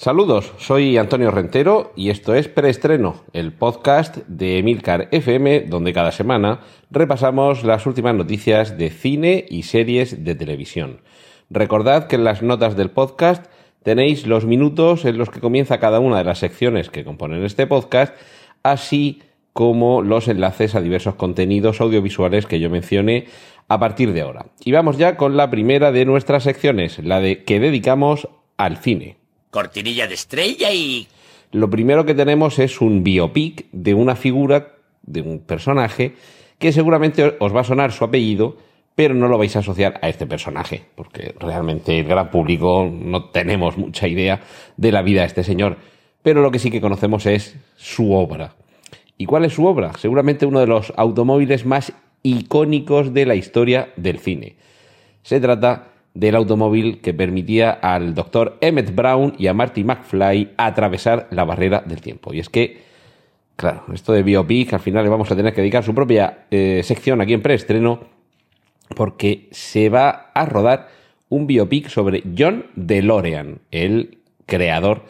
Saludos, soy Antonio Rentero y esto es Preestreno, el podcast de Emilcar FM, donde cada semana repasamos las últimas noticias de cine y series de televisión. Recordad que en las notas del podcast tenéis los minutos en los que comienza cada una de las secciones que componen este podcast, así como los enlaces a diversos contenidos audiovisuales que yo mencione a partir de ahora. Y vamos ya con la primera de nuestras secciones, la de que dedicamos al cine. Cortinilla de estrella y... Lo primero que tenemos es un biopic de una figura, de un personaje, que seguramente os va a sonar su apellido, pero no lo vais a asociar a este personaje, porque realmente el gran público no tenemos mucha idea de la vida de este señor. Pero lo que sí que conocemos es su obra. ¿Y cuál es su obra? Seguramente uno de los automóviles más icónicos de la historia del cine. Se trata del automóvil que permitía al doctor Emmett Brown y a Marty McFly atravesar la barrera del tiempo. Y es que, claro, esto de biopic al final le vamos a tener que dedicar su propia eh, sección aquí en preestreno porque se va a rodar un biopic sobre John DeLorean, el creador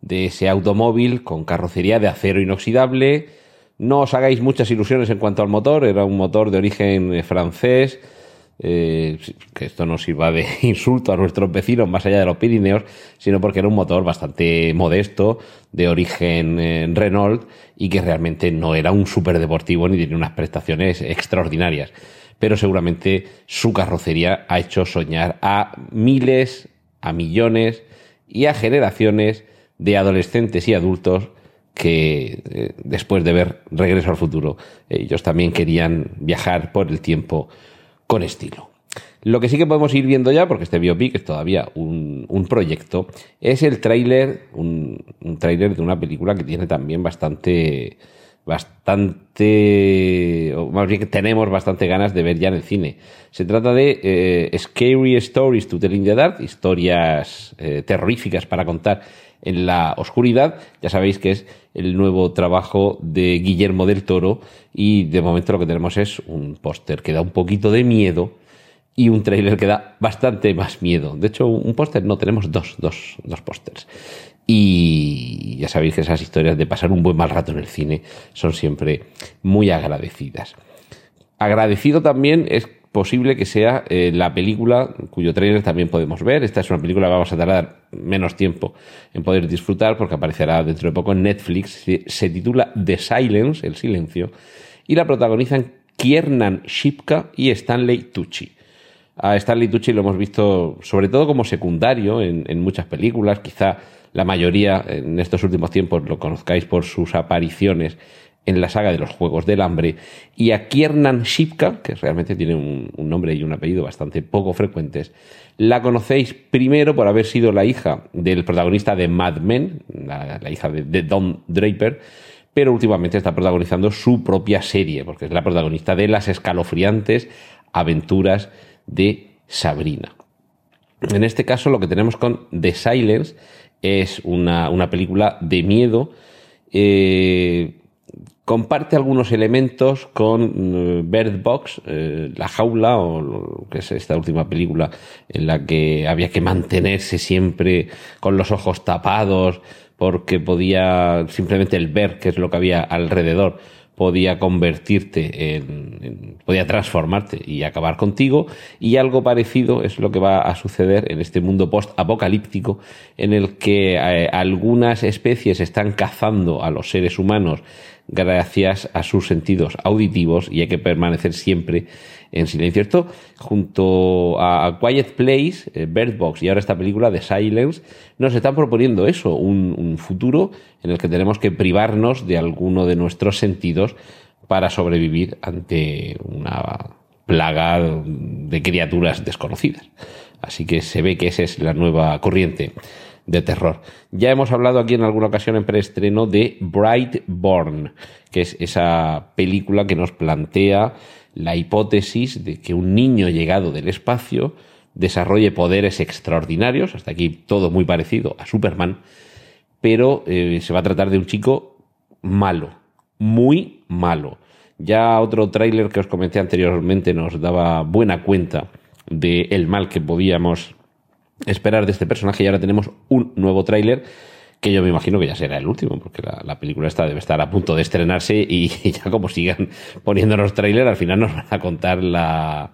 de ese automóvil con carrocería de acero inoxidable. No os hagáis muchas ilusiones en cuanto al motor, era un motor de origen francés, eh, que esto no sirva de insulto a nuestros vecinos más allá de los Pirineos, sino porque era un motor bastante modesto, de origen eh, Renault, y que realmente no era un superdeportivo ni tenía unas prestaciones extraordinarias. Pero seguramente su carrocería ha hecho soñar a miles, a millones y a generaciones de adolescentes y adultos que eh, después de ver Regreso al Futuro, ellos también querían viajar por el tiempo con estilo. Lo que sí que podemos ir viendo ya, porque este biopic es todavía un, un proyecto, es el tráiler, un, un tráiler de una película que tiene también bastante, bastante, o más bien que tenemos bastante ganas de ver ya en el cine. Se trata de eh, Scary Stories to Tell in the Dark, historias eh, terroríficas para contar en la oscuridad. Ya sabéis que es el nuevo trabajo de Guillermo del Toro y de momento lo que tenemos es un póster que da un poquito de miedo y un tráiler que da bastante más miedo. De hecho, un póster no, tenemos dos, dos, dos pósters. Y ya sabéis que esas historias de pasar un buen mal rato en el cine son siempre muy agradecidas. Agradecido también es posible que sea eh, la película cuyo trailer también podemos ver. Esta es una película que vamos a tardar menos tiempo en poder disfrutar porque aparecerá dentro de poco en Netflix. Se titula The Silence, el silencio, y la protagonizan Kiernan Shipka y Stanley Tucci. A Stanley Tucci lo hemos visto sobre todo como secundario en, en muchas películas, quizá la mayoría en estos últimos tiempos lo conozcáis por sus apariciones en la saga de los Juegos del Hambre, y a Kiernan Shipka, que realmente tiene un, nombre y un apellido bastante poco frecuentes, la conocéis primero por haber sido la hija del protagonista de Mad Men, la, hija de, de, Don Draper, pero últimamente está protagonizando su propia serie, porque es la protagonista de las escalofriantes aventuras de Sabrina. En este caso lo que tenemos con The Silence es una, una película de miedo, eh, comparte algunos elementos con Bird Box, eh, La Jaula, o que es esta última película en la que había que mantenerse siempre con los ojos tapados porque podía simplemente el ver qué es lo que había alrededor podía convertirte en, en, podía transformarte y acabar contigo. Y algo parecido es lo que va a suceder en este mundo post apocalíptico en el que eh, algunas especies están cazando a los seres humanos gracias a sus sentidos auditivos y hay que permanecer siempre en silencio. Esto, junto a Quiet Place, eh, Bird Box y ahora esta película de Silence, nos están proponiendo eso, un, un futuro en el que tenemos que privarnos de alguno de nuestros sentidos para sobrevivir ante una plaga de criaturas desconocidas. Así que se ve que esa es la nueva corriente de terror. Ya hemos hablado aquí en alguna ocasión en preestreno de Brightborn, que es esa película que nos plantea la hipótesis de que un niño llegado del espacio desarrolle poderes extraordinarios, hasta aquí todo muy parecido a Superman, pero eh, se va a tratar de un chico malo, muy malo. Ya otro tráiler que os comenté anteriormente nos daba buena cuenta del el mal que podíamos esperar de este personaje y ahora tenemos un nuevo tráiler que yo me imagino que ya será el último, porque la, película esta debe estar a punto de estrenarse y, ya como sigan poniéndonos tráiler, al final nos van a contar la,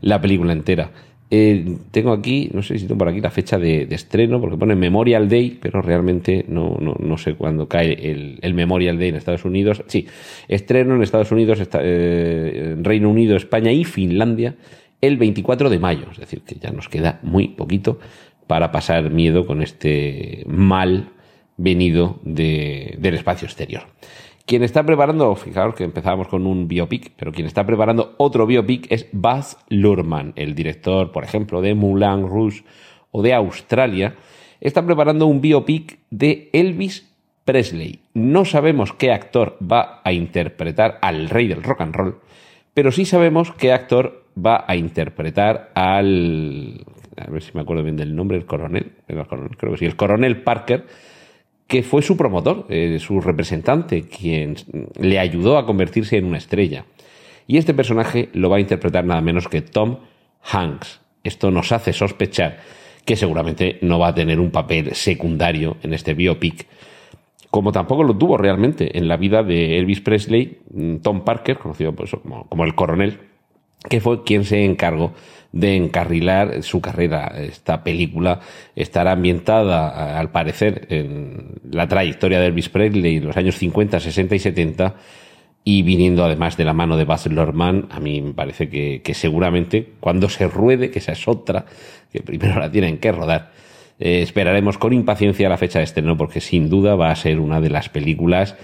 la película entera. Eh, tengo aquí, no sé si tengo por aquí la fecha de, estreno, porque pone Memorial Day, pero realmente no, no, no sé cuándo cae el, Memorial Day en Estados Unidos. Sí, estreno en Estados Unidos, eh, Reino Unido, España y Finlandia el 24 de mayo. Es decir, que ya nos queda muy poquito para pasar miedo con este mal venido de, del espacio exterior. Quien está preparando, fijaos que empezábamos con un biopic, pero quien está preparando otro biopic es Baz Luhrmann, el director, por ejemplo, de Moulin Rouge o de Australia. Está preparando un biopic de Elvis Presley. No sabemos qué actor va a interpretar al rey del rock and roll, pero sí sabemos qué actor va a interpretar al. A ver si me acuerdo bien del nombre, el coronel. El coronel creo que sí, el coronel Parker que fue su promotor, eh, su representante, quien le ayudó a convertirse en una estrella. Y este personaje lo va a interpretar nada menos que Tom Hanks. Esto nos hace sospechar que seguramente no va a tener un papel secundario en este biopic, como tampoco lo tuvo realmente en la vida de Elvis Presley, mm, Tom Parker, conocido como, como el coronel, que fue quien se encargó de encarrilar su carrera. Esta película estará ambientada, al parecer, en la trayectoria de Elvis Presley en los años 50, 60 y 70 y viniendo además de la mano de Baz Luhrmann, a mí me parece que, seguramente cuando se ruede, que esa es otra, que primero la tienen que rodar, eh, esperaremos con impaciencia la fecha de estreno porque sin duda va a ser una de las películas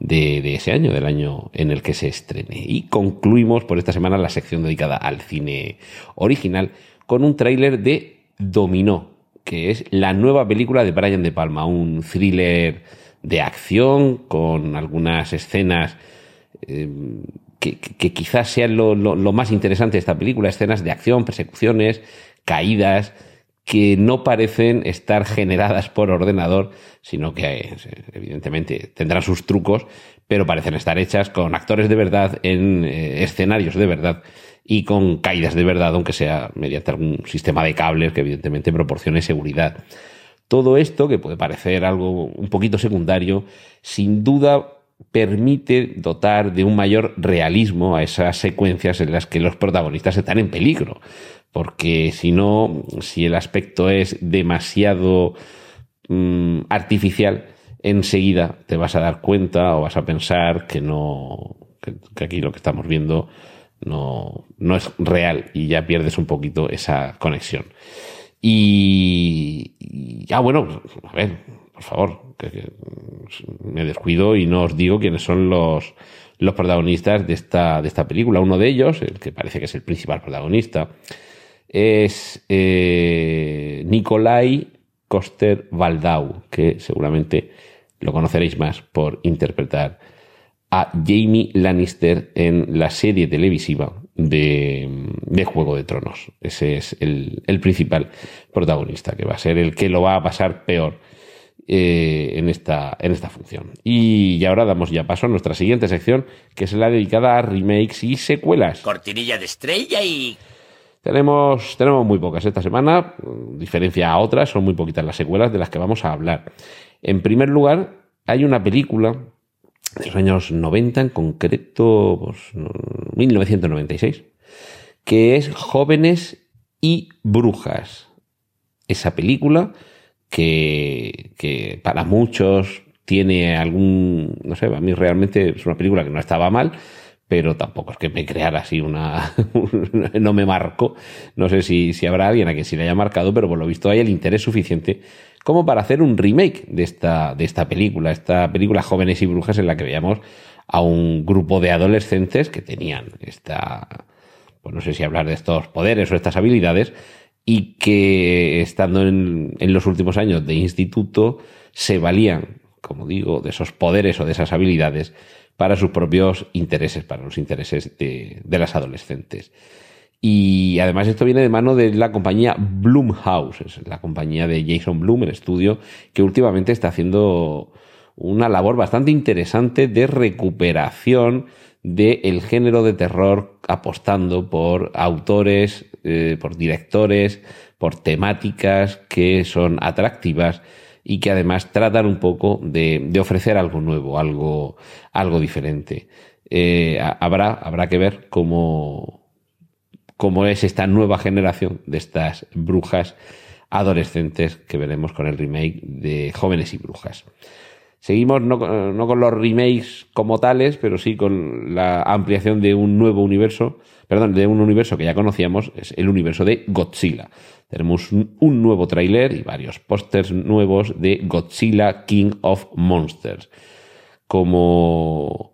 de, ese año, del año en el que se estrene. Y concluimos por esta semana la sección dedicada al cine original con un tráiler de Dominó, que es la nueva película de Brian De Palma, un thriller de acción con algunas escenas eh, que, quizás sean lo, lo, más interesante de esta película, escenas de acción, persecuciones, caídas, que no parecen estar generadas por ordenador, sino que eh, evidentemente tendrán sus trucos, pero parecen estar hechas con actores de verdad en eh, escenarios de verdad y con caídas de verdad, aunque sea mediante algún sistema de cables que evidentemente proporcione seguridad. Todo esto, que puede parecer algo un poquito secundario, sin duda permite dotar de un mayor realismo a esas secuencias en las que los protagonistas están en peligro porque si no, si el aspecto es demasiado mm, artificial, enseguida te vas a dar cuenta o vas a pensar que no, que, aquí lo que estamos viendo no, no es real y ya pierdes un poquito esa conexión. Y, ya bueno, a ver, por favor, que, me descuido y no os digo quiénes son los, los protagonistas de esta, de esta película. Uno de ellos, el que parece que es el principal protagonista, es eh, Nikolai Koster Valdau, que seguramente lo conoceréis más por interpretar a Jamie Lannister en la serie televisiva de, Juego de Tronos. Ese es el, principal protagonista, que va a ser el que lo va a pasar peor eh, en, esta, en esta función. Y ahora damos ya paso a nuestra siguiente sección, que es la dedicada a remakes y secuelas. Cortinilla de estrella y tenemos, tenemos muy pocas esta semana, diferencia a otras, son muy poquitas las secuelas de las que vamos a hablar. En primer lugar, hay una película de los años 90, en concreto pues, 1996, que es Jóvenes y Brujas. Esa película que, para muchos tiene algún, no sé, a mí realmente es una película que no estaba mal, pero tampoco es que me creara así una... no me marco. No sé si, si habrá alguien a quien sí le haya marcado, pero por lo visto hay el interés suficiente como para hacer un remake de esta, de esta película, esta película Jóvenes y Brujas en la que veíamos a un grupo de adolescentes que tenían esta, pues no sé si hablar de estos poderes o estas habilidades, y que estando en, en los últimos años de instituto se valían como digo, de esos poderes o de esas habilidades para sus propios intereses, para los intereses de, de las adolescentes. Y además esto viene de mano de la compañía Bloomhouse, es la compañía de Jason Bloom, el estudio, que últimamente está haciendo una labor bastante interesante de recuperación del género de terror, apostando por autores, eh, por directores, por temáticas que son atractivas y que además tratan un poco de, ofrecer algo nuevo, algo, algo diferente. Eh, habrá, habrá que ver cómo, cómo es esta nueva generación de estas brujas adolescentes que veremos con el remake de Jóvenes y Brujas. Seguimos no, no, con los remakes como tales, pero sí con la ampliación de un nuevo universo, perdón, de un universo que ya conocíamos, es el universo de Godzilla. Tenemos un, nuevo tráiler y varios pósters nuevos de Godzilla King of Monsters. Como,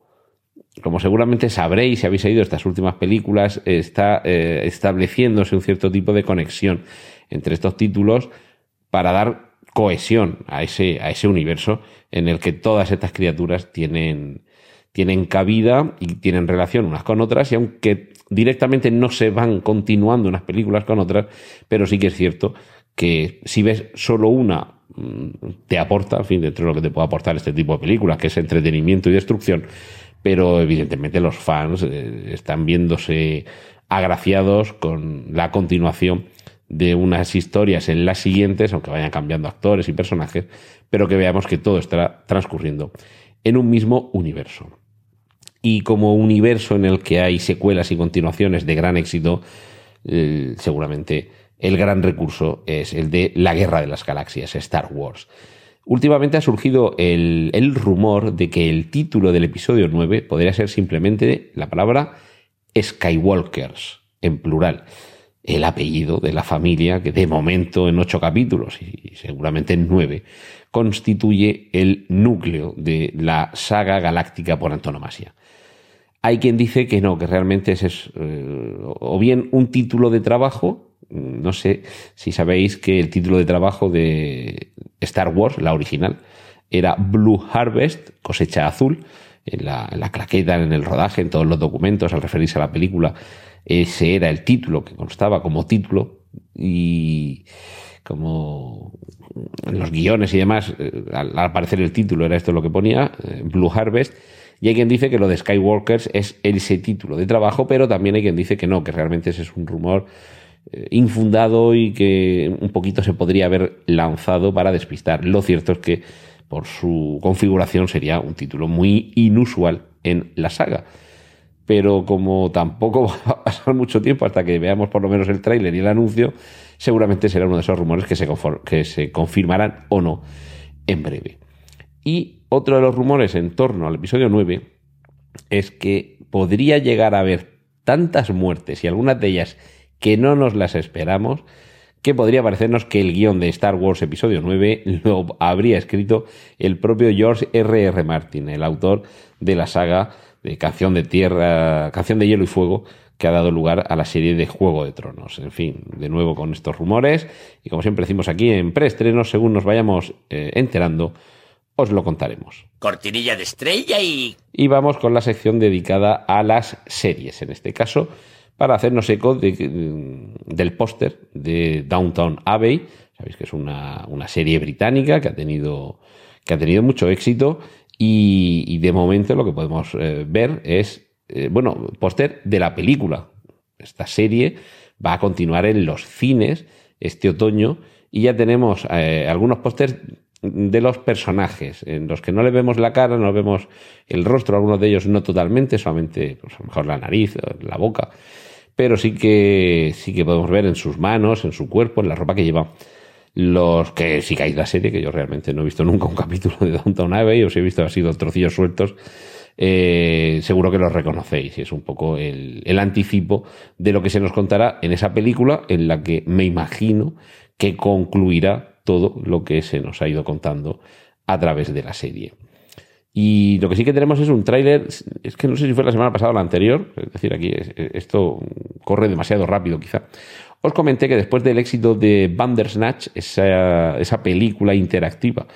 como seguramente sabréis si habéis oído estas últimas películas, está eh, estableciéndose un cierto tipo de conexión entre estos títulos para dar cohesión a ese, a ese universo en el que todas estas criaturas tienen, tienen cabida y tienen relación unas con otras, y aunque directamente no se van continuando unas películas con otras, pero sí que es cierto que si ves solo una, mm, te aporta, en fin, dentro de lo que te puede aportar este tipo de películas, que es entretenimiento y destrucción, pero evidentemente los fans eh, están viéndose agraciados con la continuación de unas historias en las siguientes, aunque vayan cambiando actores y personajes, pero que veamos que todo estará transcurriendo en un mismo universo. Y como universo en el que hay secuelas y continuaciones de gran éxito, eh, seguramente el gran recurso es el de la Guerra de las Galaxias, Star Wars. Últimamente ha surgido el, el rumor de que el título del episodio 9 podría ser simplemente la palabra Skywalkers, en plural el apellido de la familia que de momento en ocho capítulos y seguramente en nueve constituye el núcleo de la saga galáctica por antonomasia. Hay quien dice que no, que realmente ese es eh, o bien un título de trabajo, no sé si sabéis que el título de trabajo de Star Wars, la original, era Blue Harvest, cosecha azul, en la, la claqueta, en el rodaje, en todos los documentos al referirse a la película, ese era el título que constaba como título y como en los guiones y demás, eh, al, aparecer el título era esto lo que ponía, eh, Blue Harvest, y hay quien dice que lo de Skywalkers es ese título de trabajo, pero también hay quien dice que no, que realmente ese es un rumor eh, infundado y que un poquito se podría haber lanzado para despistar. Lo cierto es que por su configuración sería un título muy inusual en la saga pero como tampoco va a pasar mucho tiempo hasta que veamos por lo menos el tráiler y el anuncio, seguramente será uno de esos rumores que se, que se confirmarán o no en breve. Y otro de los rumores en torno al episodio 9 es que podría llegar a haber tantas muertes y algunas de ellas que no nos las esperamos, que podría parecernos que el guion de Star Wars episodio 9 lo habría escrito el propio George R.R. R. Martin, el autor de la saga de Canción de Tierra, Canción de Hielo y Fuego, que ha dado lugar a la serie de Juego de Tronos. En fin, de nuevo con estos rumores, y como siempre decimos aquí en preestrenos, según nos vayamos eh, enterando, os lo contaremos. Cortinilla de estrella y... Y vamos con la sección dedicada a las series, en este caso, para hacernos eco de, del póster de Downtown Abbey. Sabéis que es una, una serie británica que ha tenido, que ha tenido mucho éxito y, de momento lo que podemos eh, ver es, eh, bueno, póster de la película. Esta serie va a continuar en los cines este otoño y ya tenemos eh, algunos pósters de los personajes, en los que no le vemos la cara, no vemos el rostro, algunos de ellos no totalmente, solamente pues, a lo mejor la nariz, la boca, pero sí que sí que podemos ver en sus manos, en su cuerpo, en la ropa que lleva. Los que sigáis la serie, que yo realmente no he visto nunca un capítulo de Downtown Abbey, os he visto así dos trocillos sueltos, eh, seguro que los reconocéis y es un poco el, el, anticipo de lo que se nos contará en esa película en la que me imagino que concluirá todo lo que se nos ha ido contando a través de la serie. Y lo que sí que tenemos es un tráiler, es que no sé si fue la semana pasada o la anterior, es decir, aquí esto corre demasiado rápido quizá, os comenté que después del éxito de Bandersnatch, esa, esa película interactiva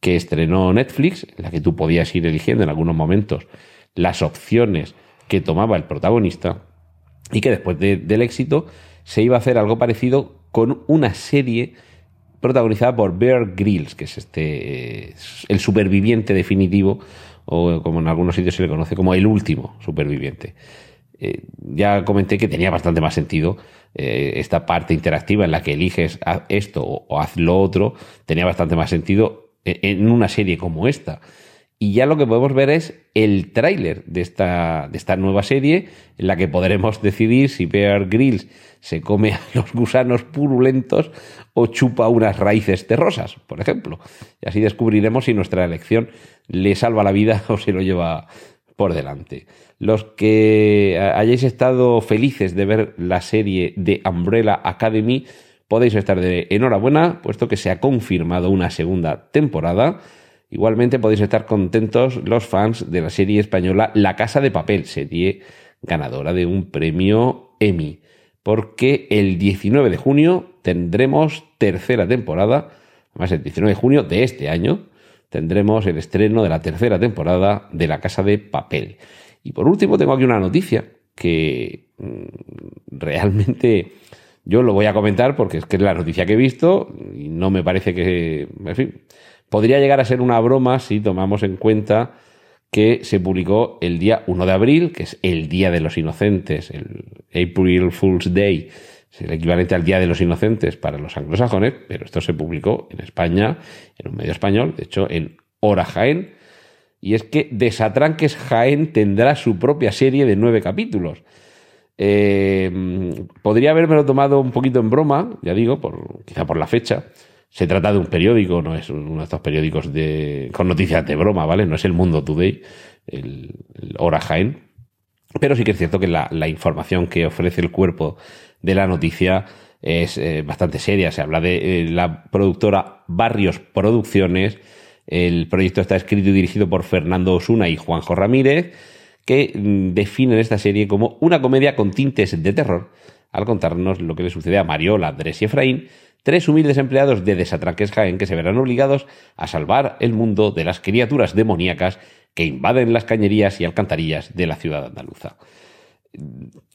que estrenó Netflix, en la que tú podías ir eligiendo en algunos momentos las opciones que tomaba el protagonista y que después del éxito se iba a hacer algo parecido con una serie protagonizada por Bear Grylls, que es este el superviviente definitivo o como en algunos sitios se le conoce como el último superviviente. Eh, ya comenté que tenía bastante más sentido eh, esta parte interactiva en la que eliges esto o, haz lo otro, tenía bastante más sentido en, una serie como esta. Y ya lo que podemos ver es el tráiler de esta, de esta nueva serie, en la que podremos decidir si Bear Grylls se come a los gusanos purulentos o chupa unas raíces terrosas, por ejemplo. Y así descubriremos si nuestra elección le salva la vida o se lo lleva por delante. Los que hayáis estado felices de ver la serie de Umbrella Academy, podéis estar de enhorabuena, puesto que se ha confirmado una segunda temporada. Igualmente podéis estar contentos los fans de la serie española La Casa de Papel, serie ganadora de un premio Emmy, porque el 19 de junio tendremos tercera temporada, además el 19 de junio de este año, tendremos el estreno de la tercera temporada de La Casa de Papel. Y por último tengo aquí una noticia que mm, realmente yo lo voy a comentar porque es que es la noticia que he visto y no me parece que, en fin, podría llegar a ser una broma si tomamos en cuenta que se publicó el día 1 de abril, que es el Día de los Inocentes, el April Fool's Day, es el equivalente al Día de los Inocentes para los anglosajones, pero esto se publicó en España, en un medio español, de hecho en Hora Jaén, y es que Desatranques Jaén tendrá su propia serie de nueve capítulos. Eh, podría haberme tomado un poquito en broma, ya digo, por, quizá por la fecha. Se trata de un periódico, no es uno de estos periódicos de, con noticias de broma, ¿vale? No es el Mundo Today, el, Hora Jaén. Pero sí que es cierto que la, la información que ofrece el cuerpo de la noticia es eh, bastante seria. Se habla de eh, la productora Barrios Producciones. El proyecto está escrito y dirigido por Fernando Osuna y Juanjo Ramírez, que mm, definen esta serie como una comedia con tintes de terror, al contarnos lo que le sucede a Mariola, Andrés y Efraín, tres humildes empleados de Desatranques Jaén que se verán obligados a salvar el mundo de las criaturas demoníacas que invaden las cañerías y alcantarillas de la ciudad andaluza.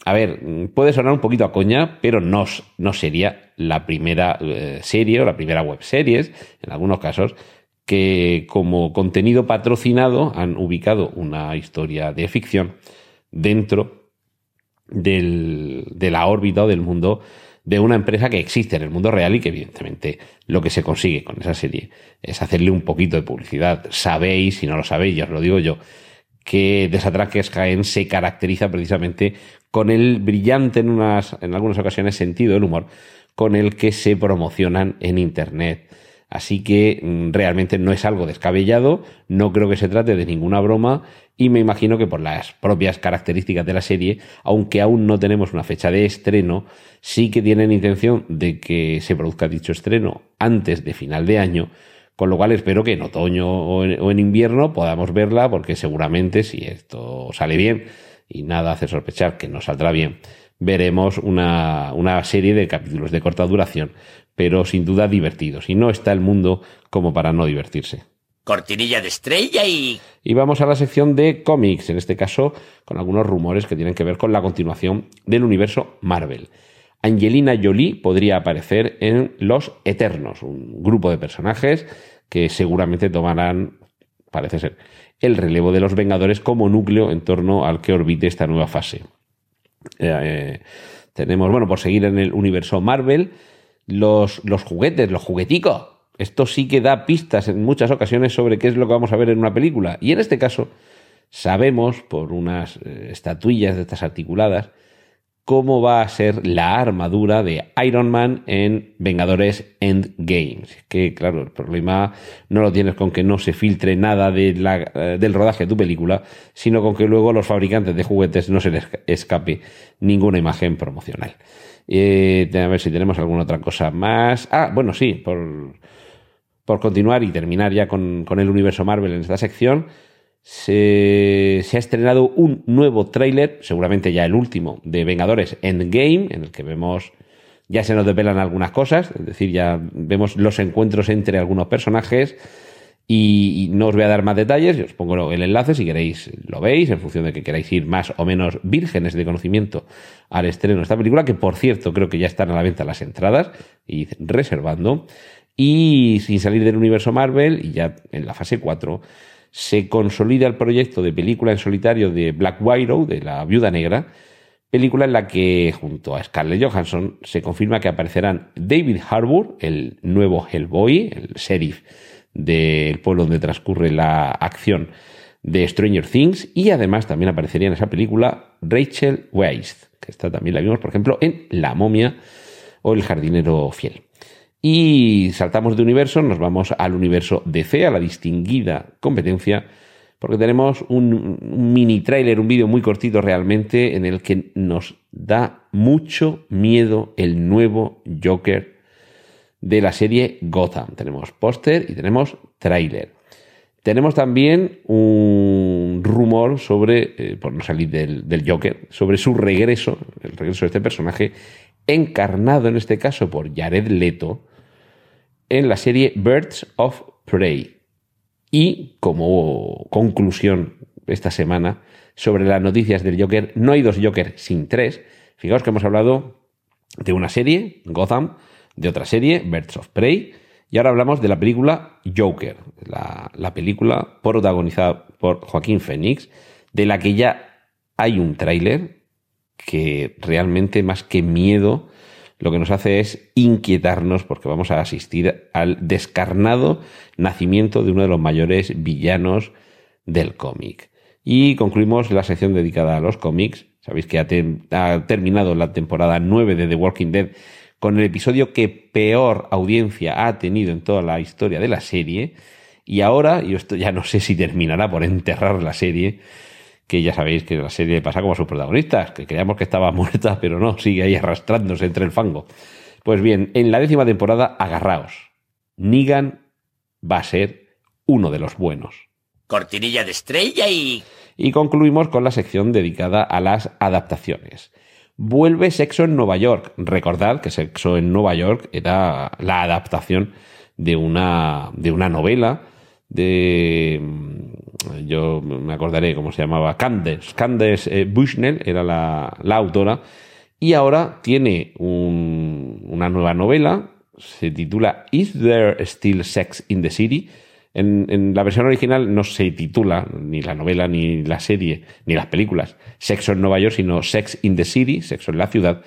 A ver, puede sonar un poquito a coña, pero no, no sería la primera eh, serie o la primera web series, en algunos casos, que como contenido patrocinado han ubicado una historia de ficción dentro del, de la órbita o del mundo de una empresa que existe en el mundo real y que evidentemente lo que se consigue con esa serie es hacerle un poquito de publicidad. Sabéis, si no lo sabéis, ya os lo digo yo, que Desatraques Jaén se caracteriza precisamente con el brillante, en, unas, en algunas ocasiones, sentido del humor con el que se promocionan en Internet. Así que mm, realmente no es algo descabellado, no creo que se trate de ninguna broma y me imagino que por las propias características de la serie, aunque aún no tenemos una fecha de estreno, sí que tienen intención de que se produzca dicho estreno antes de final de año, con lo cual espero que en otoño o en, invierno podamos verla, porque seguramente si esto sale bien y nada hace sospechar que no saldrá bien, veremos una, una serie de capítulos de corta duración, pero sin duda divertidos. Y no está el mundo como para no divertirse. Cortinilla de estrella y... Y vamos a la sección de cómics, en este caso con algunos rumores que tienen que ver con la continuación del universo Marvel. Angelina Jolie podría aparecer en Los Eternos, un grupo de personajes que seguramente tomarán, parece ser, el relevo de los Vengadores como núcleo en torno al que orbite esta nueva fase. Eh, eh, tenemos, bueno, por seguir en el universo Marvel, los, los juguetes, los jugueticos. Esto sí que da pistas en muchas ocasiones sobre qué es lo que vamos a ver en una película. Y en este caso, sabemos por unas eh, estatuillas de estas articuladas cómo va a ser la armadura de Iron Man en Vengadores Endgame. Que claro, el problema no lo tienes con que no se filtre nada de la, eh, del rodaje de tu película, sino con que luego los fabricantes de juguetes no se les escape ninguna imagen promocional. Eh, a ver si tenemos alguna otra cosa más. Ah, bueno, sí, por, por continuar y terminar ya con, el universo Marvel en esta sección se, ha estrenado un nuevo tráiler, seguramente ya el último, de Vengadores Endgame, en el que vemos, ya se nos develan algunas cosas, es decir, ya vemos los encuentros entre algunos personajes Y, no os voy a dar más detalles, os pongo el enlace si queréis lo veis, en función de que queráis ir más o menos vírgenes de conocimiento al estreno de esta película, que por cierto creo que ya están a la venta las entradas y reservando. Y sin salir del universo Marvel, y ya en la fase 4, se consolida el proyecto de película en solitario de Black Widow, de la Viuda Negra, película en la que junto a Scarlett Johansson se confirma que aparecerán David Harbour, el nuevo Hellboy, el sheriff del pueblo donde transcurre la acción de Stranger Things y además también aparecería en esa película Rachel Weisz, que esta también la vimos por ejemplo en La momia o El jardinero fiel. Y saltamos de universo, nos vamos al universo DC, a la distinguida competencia, porque tenemos un, mini tráiler, un vídeo muy cortito realmente, en el que nos da mucho miedo el nuevo Joker de la serie Gotham. Tenemos póster y tenemos tráiler. Tenemos también un rumor sobre, eh, por no salir del, del, Joker, sobre su regreso, el regreso de este personaje, encarnado en este caso por Jared Leto, en la serie Birds of Prey. Y como conclusión esta semana sobre las noticias del Joker, no hay dos Joker sin tres. Fijaos que hemos hablado de una serie, Gotham, de otra serie, Birds of Prey, y ahora hablamos de la película Joker, la, película protagonizada por Joaquín Phoenix, de la que ya hay un tráiler que realmente más que miedo lo que nos hace es inquietarnos porque vamos a asistir al descarnado nacimiento de uno de los mayores villanos del cómic. Y concluimos la sección dedicada a los cómics. Sabéis que ha, terminado la temporada 9 de The Walking Dead con el episodio que peor audiencia ha tenido en toda la historia de la serie. Y ahora, y esto ya no sé si terminará por enterrar la serie, que ya sabéis que la serie pasa como a sus protagonistas, que creíamos que estaba muerta, pero no, sigue ahí arrastrándose entre el fango. Pues bien, en la décima temporada, agarraos. Negan va a ser uno de los buenos. Cortinilla de estrella y... Y concluimos con la sección dedicada a las adaptaciones. Vuelve Sexo en Nueva York. Recordad que Sexo en Nueva York era la adaptación de una, de una novela de. Yo me acordaré cómo se llamaba. Candace. Candace eh, Bushnell era la, autora. Y ahora tiene un, una nueva novela. Se titula Is There Still Sex in the City? En, la versión original no se titula ni la novela, ni la serie, ni las películas Sexo en Nueva York, sino Sex in the City, Sexo en la ciudad.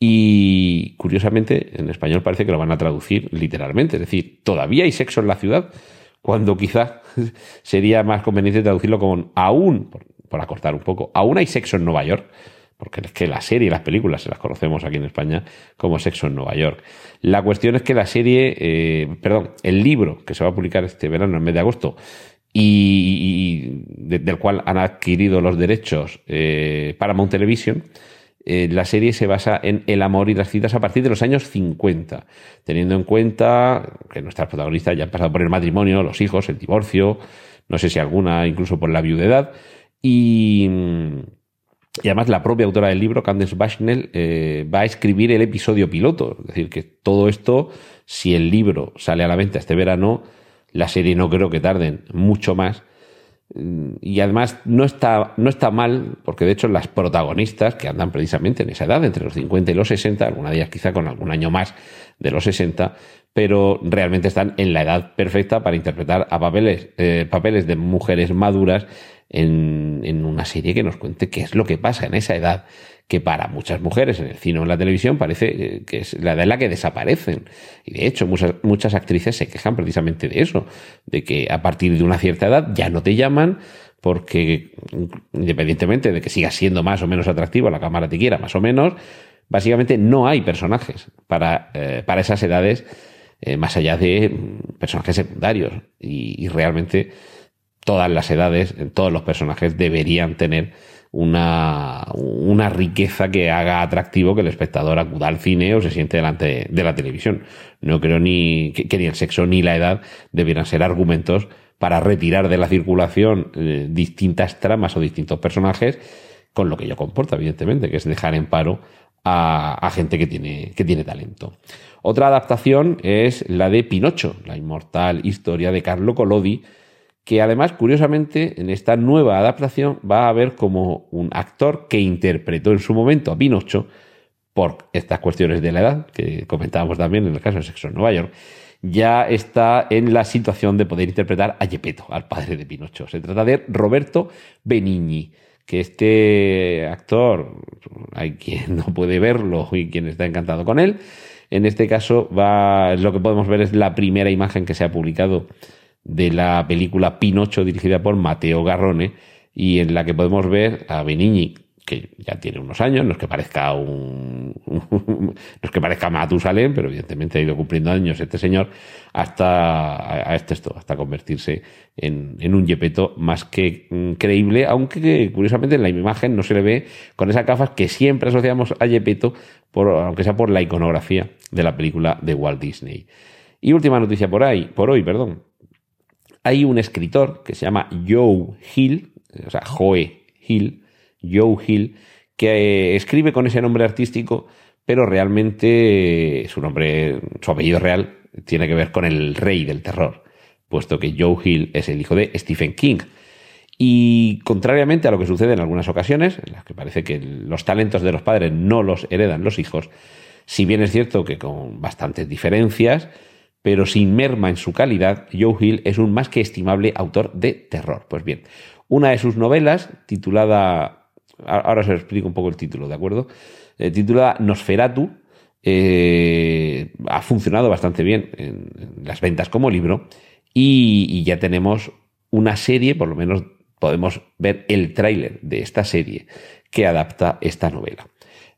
Y curiosamente, en español parece que lo van a traducir literalmente. Es decir, todavía hay sexo en la ciudad, cuando quizá sería más conveniente traducirlo como aún, por, acortar un poco, aún hay sexo en Nueva York porque es que la serie y las películas se las conocemos aquí en España como Sexo en Nueva York. La cuestión es que la serie, eh, perdón, el libro que se va a publicar este verano, en mes de agosto, y, del cual han adquirido los derechos eh, Paramount Television, eh, la serie se basa en el amor y las citas a partir de los años 50, teniendo en cuenta que nuestras protagonistas ya han pasado por el matrimonio, los hijos, el divorcio, no sé si alguna incluso por la viudedad, y y además la propia autora del libro, Candace Bushnell, eh, va a escribir el episodio piloto. Es decir, que todo esto, si el libro sale a la venta este verano, la serie no creo que tarden mucho más. Mm, y además no está, no está mal, porque de hecho las protagonistas, que andan precisamente en esa edad, entre los 50 y los 60, alguna de quizá con algún año más de los 60, pero realmente están en la edad perfecta para interpretar a papeles, eh, papeles de mujeres maduras en, una serie que nos cuente qué es lo que pasa en esa edad que para muchas mujeres en el cine o en la televisión parece eh, que es la edad en la que desaparecen. Y de hecho, muchas, muchas actrices se quejan precisamente de eso, de que a partir de una cierta edad ya no te llaman porque independientemente de que sigas siendo más o menos atractivo, la cámara te quiera más o menos, básicamente no hay personajes para, eh, para esas edades eh, más allá de personajes secundarios. Y, realmente todas las edades, todos los personajes deberían tener una, una, riqueza que haga atractivo que el espectador acuda al cine o se siente delante de la televisión. No creo ni que, ni el sexo ni la edad debieran ser argumentos para retirar de la circulación eh, distintas tramas o distintos personajes, con lo que yo comporta, evidentemente, que es dejar en paro a, gente que tiene, que tiene talento. Otra adaptación es la de Pinocho, la inmortal historia de Carlo Collodi, que además, curiosamente, en esta nueva adaptación va a haber como un actor que interpretó en su momento a Pinocho por estas cuestiones de la edad, que comentábamos también en el caso de Sexo en Nueva York, ya está en la situación de poder interpretar a Gepetto, al padre de Pinocho. Se trata de Roberto Benigni, que este actor, hay quien no puede verlo y quien está encantado con él. En este caso, va, lo que podemos ver es la primera imagen que se ha publicado de la película Pinocho dirigida por Mateo Garrone y en la que podemos ver a Benigni que ya tiene unos años, no es que parezca un, no es que parezca Matusalén, pero evidentemente ha ido cumpliendo años este señor hasta a este esto, hasta convertirse en, en un yepeto más que mm, creíble, aunque curiosamente en la imagen no se le ve con esas gafas que siempre asociamos a yepeto, por, aunque sea por la iconografía de la película de Walt Disney. Y última noticia por ahí, por hoy, perdón. Hay un escritor que se llama Joe Hill, o sea, Joe Hill, Joe Hill, que eh, escribe con ese nombre artístico, pero realmente su nombre, su apellido real, tiene que ver con el rey del terror, puesto que Joe Hill es el hijo de Stephen King. Y contrariamente a lo que sucede en algunas ocasiones, en las que parece que los talentos de los padres no los heredan los hijos, si bien es cierto que con bastantes diferencias, pero sin merma en su calidad, Joe Hill es un más que estimable autor de terror. Pues bien, una de sus novelas, titulada Ahora os explico un poco el título, ¿de acuerdo? Eh, titulada Nosferatu. Eh, ha funcionado bastante bien en, las ventas como libro y, ya tenemos una serie, por lo menos podemos ver el tráiler de esta serie que adapta esta novela.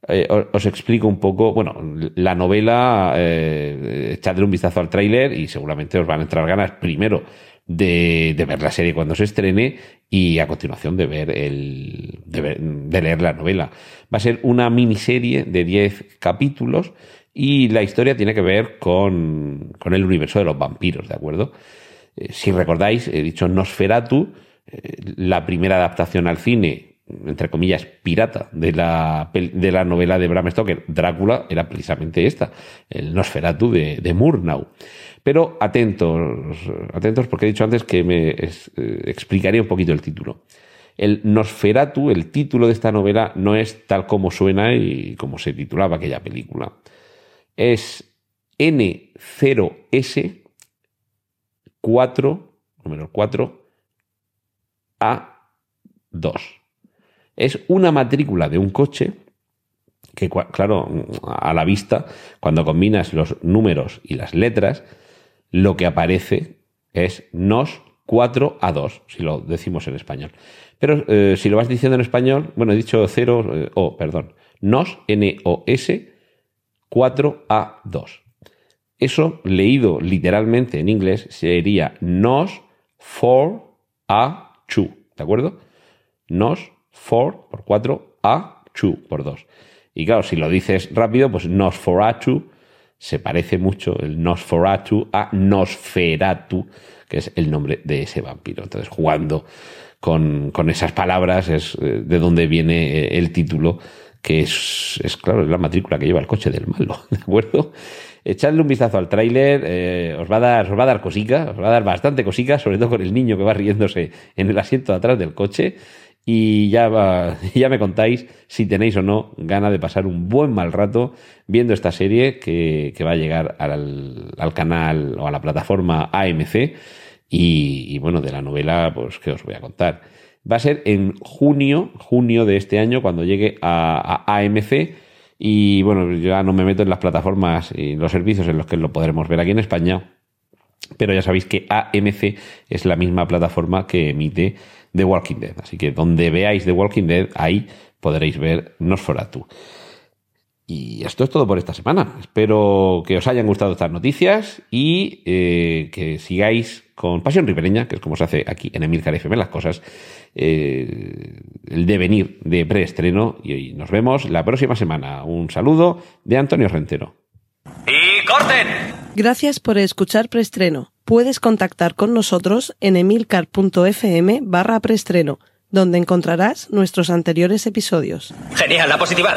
Eh, os, explico un poco, bueno, la novela, eh, echadle un vistazo al tráiler y seguramente os van a entrar ganas primero de, ver la serie cuando se estrene y a continuación de ver el de, leer la novela. Va a ser una miniserie de 10 capítulos y la historia tiene que ver con, con el universo de los vampiros, ¿de acuerdo? Eh, si recordáis, he dicho Nosferatu, eh, la primera adaptación al cine entre comillas, pirata de la, de la novela de Bram Stoker, Drácula, era precisamente esta, el Nosferatu de, de Murnau. Pero atentos, atentos porque he dicho antes que me eh, explicaría un poquito el título. El Nosferatu, el título de esta novela, no es tal como suena y como se titulaba aquella película. Es N0S 4, número 4, A2. Es una matrícula de un coche que, claro, a la vista, cuando combinas los números y las letras, lo que aparece es nos 4 a 2, si lo decimos en español. Pero eh, si lo vas diciendo en español, bueno, he dicho 0, eh, o, perdón, nos, N-O-S, 4 a 2. Eso, leído literalmente en inglés, sería nos 4 a 2, ¿de acuerdo? Nos 4 por 4 a 2 por 2. Y claro, si lo dices rápido, pues nos 4 a 2 se parece mucho el Nosferatu a Nosferatu, que es el nombre de ese vampiro. Entonces, jugando con, esas palabras es eh, de donde viene eh, el título, que es, es, claro, es la matrícula que lleva el coche del malo, ¿de acuerdo? Echadle un vistazo al tráiler, eh, os, va a dar, os va a dar cosica, os va a dar bastante cosica, sobre todo con el niño que va riéndose en el asiento de atrás del coche y ya, ya me contáis si tenéis o no gana de pasar un buen mal rato viendo esta serie que, va a llegar al, canal o a la plataforma AMC. Y, bueno, de la novela, pues, ¿qué os voy a contar? Va a ser en junio, junio de este año, cuando llegue a, a AMC. Y bueno, ya no me meto en las plataformas y los servicios en los que lo podremos ver aquí en España. Pero ya sabéis que AMC es la misma plataforma que emite The Walking Dead. Así que donde veáis The Walking Dead, ahí podréis ver Nosferatu. Y esto es todo por esta semana. Espero que os hayan gustado estas noticias y eh, que sigáis con Pasión Ribereña, que es como se hace aquí en Emilcar FM las cosas, eh, el devenir de preestreno. Y nos vemos la próxima semana. Un saludo de Antonio Rentero. ¡Y corten! Gracias por escuchar preestreno puedes contactar con nosotros en emilcar.fm barra preestreno, donde encontrarás nuestros anteriores episodios. Genial, la positiva.